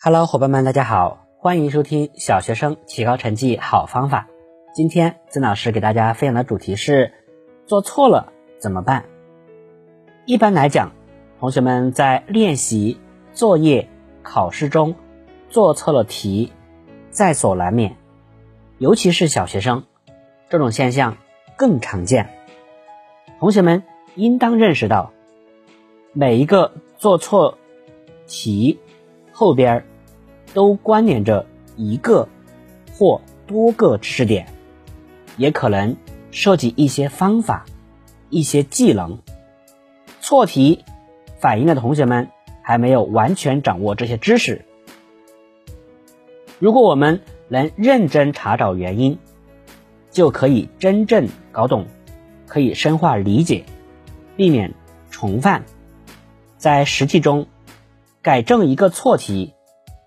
Hello，伙伴们，大家好，欢迎收听小学生提高成绩好方法。今天曾老师给大家分享的主题是：做错了怎么办？一般来讲，同学们在练习、作业、考试中做错了题，在所难免。尤其是小学生，这种现象更常见。同学们应当认识到，每一个做错题。后边都关联着一个或多个知识点，也可能涉及一些方法、一些技能。错题反映的同学们还没有完全掌握这些知识。如果我们能认真查找原因，就可以真正搞懂，可以深化理解，避免重犯。在实际中。改正一个错题，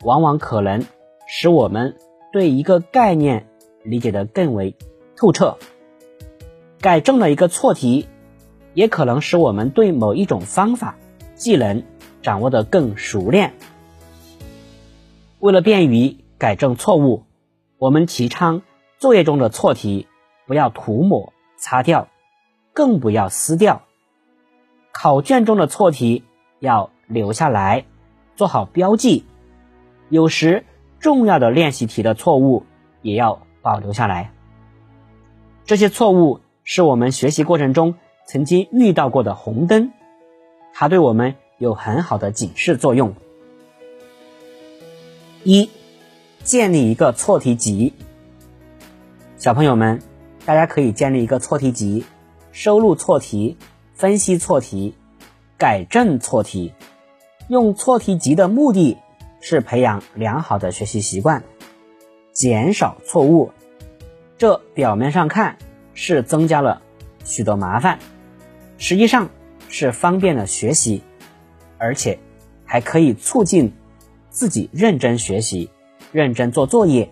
往往可能使我们对一个概念理解的更为透彻；改正了一个错题，也可能使我们对某一种方法、技能掌握的更熟练。为了便于改正错误，我们提倡作业中的错题不要涂抹、擦掉，更不要撕掉；考卷中的错题要留下来。做好标记，有时重要的练习题的错误也要保留下来。这些错误是我们学习过程中曾经遇到过的红灯，它对我们有很好的警示作用。一、建立一个错题集。小朋友们，大家可以建立一个错题集，收录错题，分析错题，改正错题。用错题集的目的是培养良好的学习习惯，减少错误。这表面上看是增加了许多麻烦，实际上是方便了学习，而且还可以促进自己认真学习、认真做作业，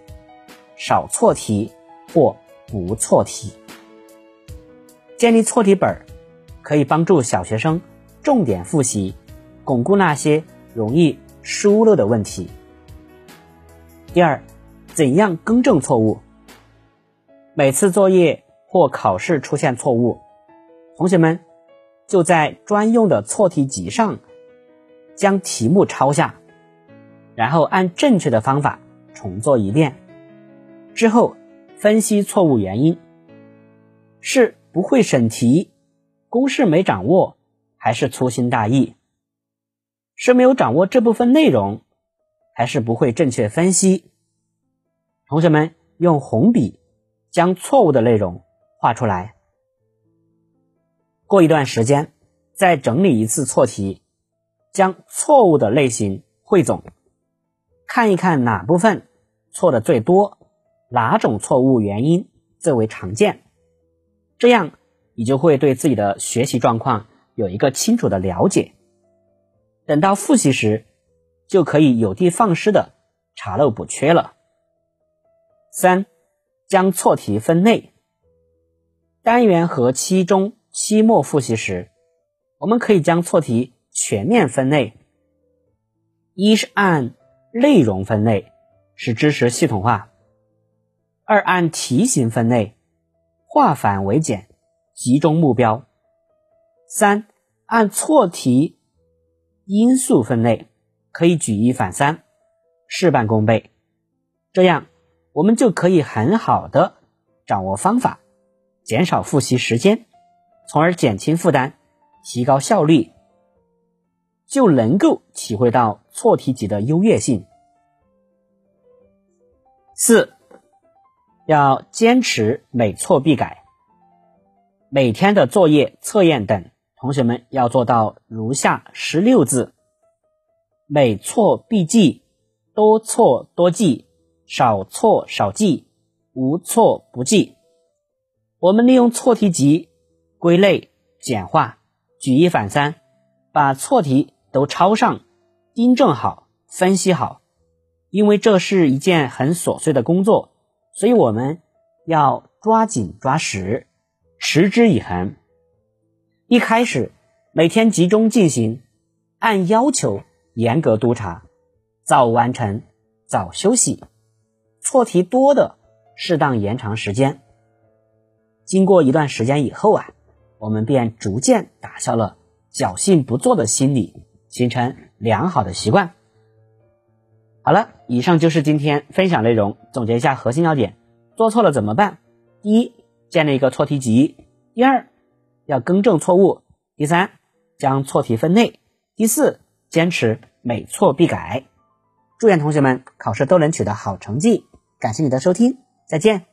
少错题或不错题。建立错题本可以帮助小学生重点复习。巩固那些容易疏漏的问题。第二，怎样更正错误？每次作业或考试出现错误，同学们就在专用的错题集上将题目抄下，然后按正确的方法重做一遍。之后分析错误原因，是不会审题、公式没掌握，还是粗心大意？是没有掌握这部分内容，还是不会正确分析？同学们用红笔将错误的内容画出来。过一段时间再整理一次错题，将错误的类型汇总，看一看哪部分错的最多，哪种错误原因最为常见。这样你就会对自己的学习状况有一个清楚的了解。等到复习时，就可以有的放矢的查漏补缺了。三，将错题分类。单元和期中、期末复习时，我们可以将错题全面分类。一是按内容分类，使知识系统化；二按题型分类，化繁为简，集中目标；三按错题。因素分类可以举一反三，事半功倍。这样我们就可以很好的掌握方法，减少复习时间，从而减轻负担，提高效率，就能够体会到错题集的优越性。四，要坚持每错必改，每天的作业、测验等。同学们要做到如下十六字：每错必记，多错多记，少错少记，无错不记。我们利用错题集归类、简化、举一反三，把错题都抄上，订正好，分析好。因为这是一件很琐碎的工作，所以我们要抓紧抓实，持之以恒。一开始，每天集中进行，按要求严格督查，早完成，早休息。错题多的，适当延长时间。经过一段时间以后啊，我们便逐渐打消了侥幸不做的心理，形成良好的习惯。好了，以上就是今天分享内容。总结一下核心要点：做错了怎么办？第一，建立一个错题集；第二，要更正错误；第三，将错题分类；第四，坚持每错必改。祝愿同学们考试都能取得好成绩！感谢你的收听，再见。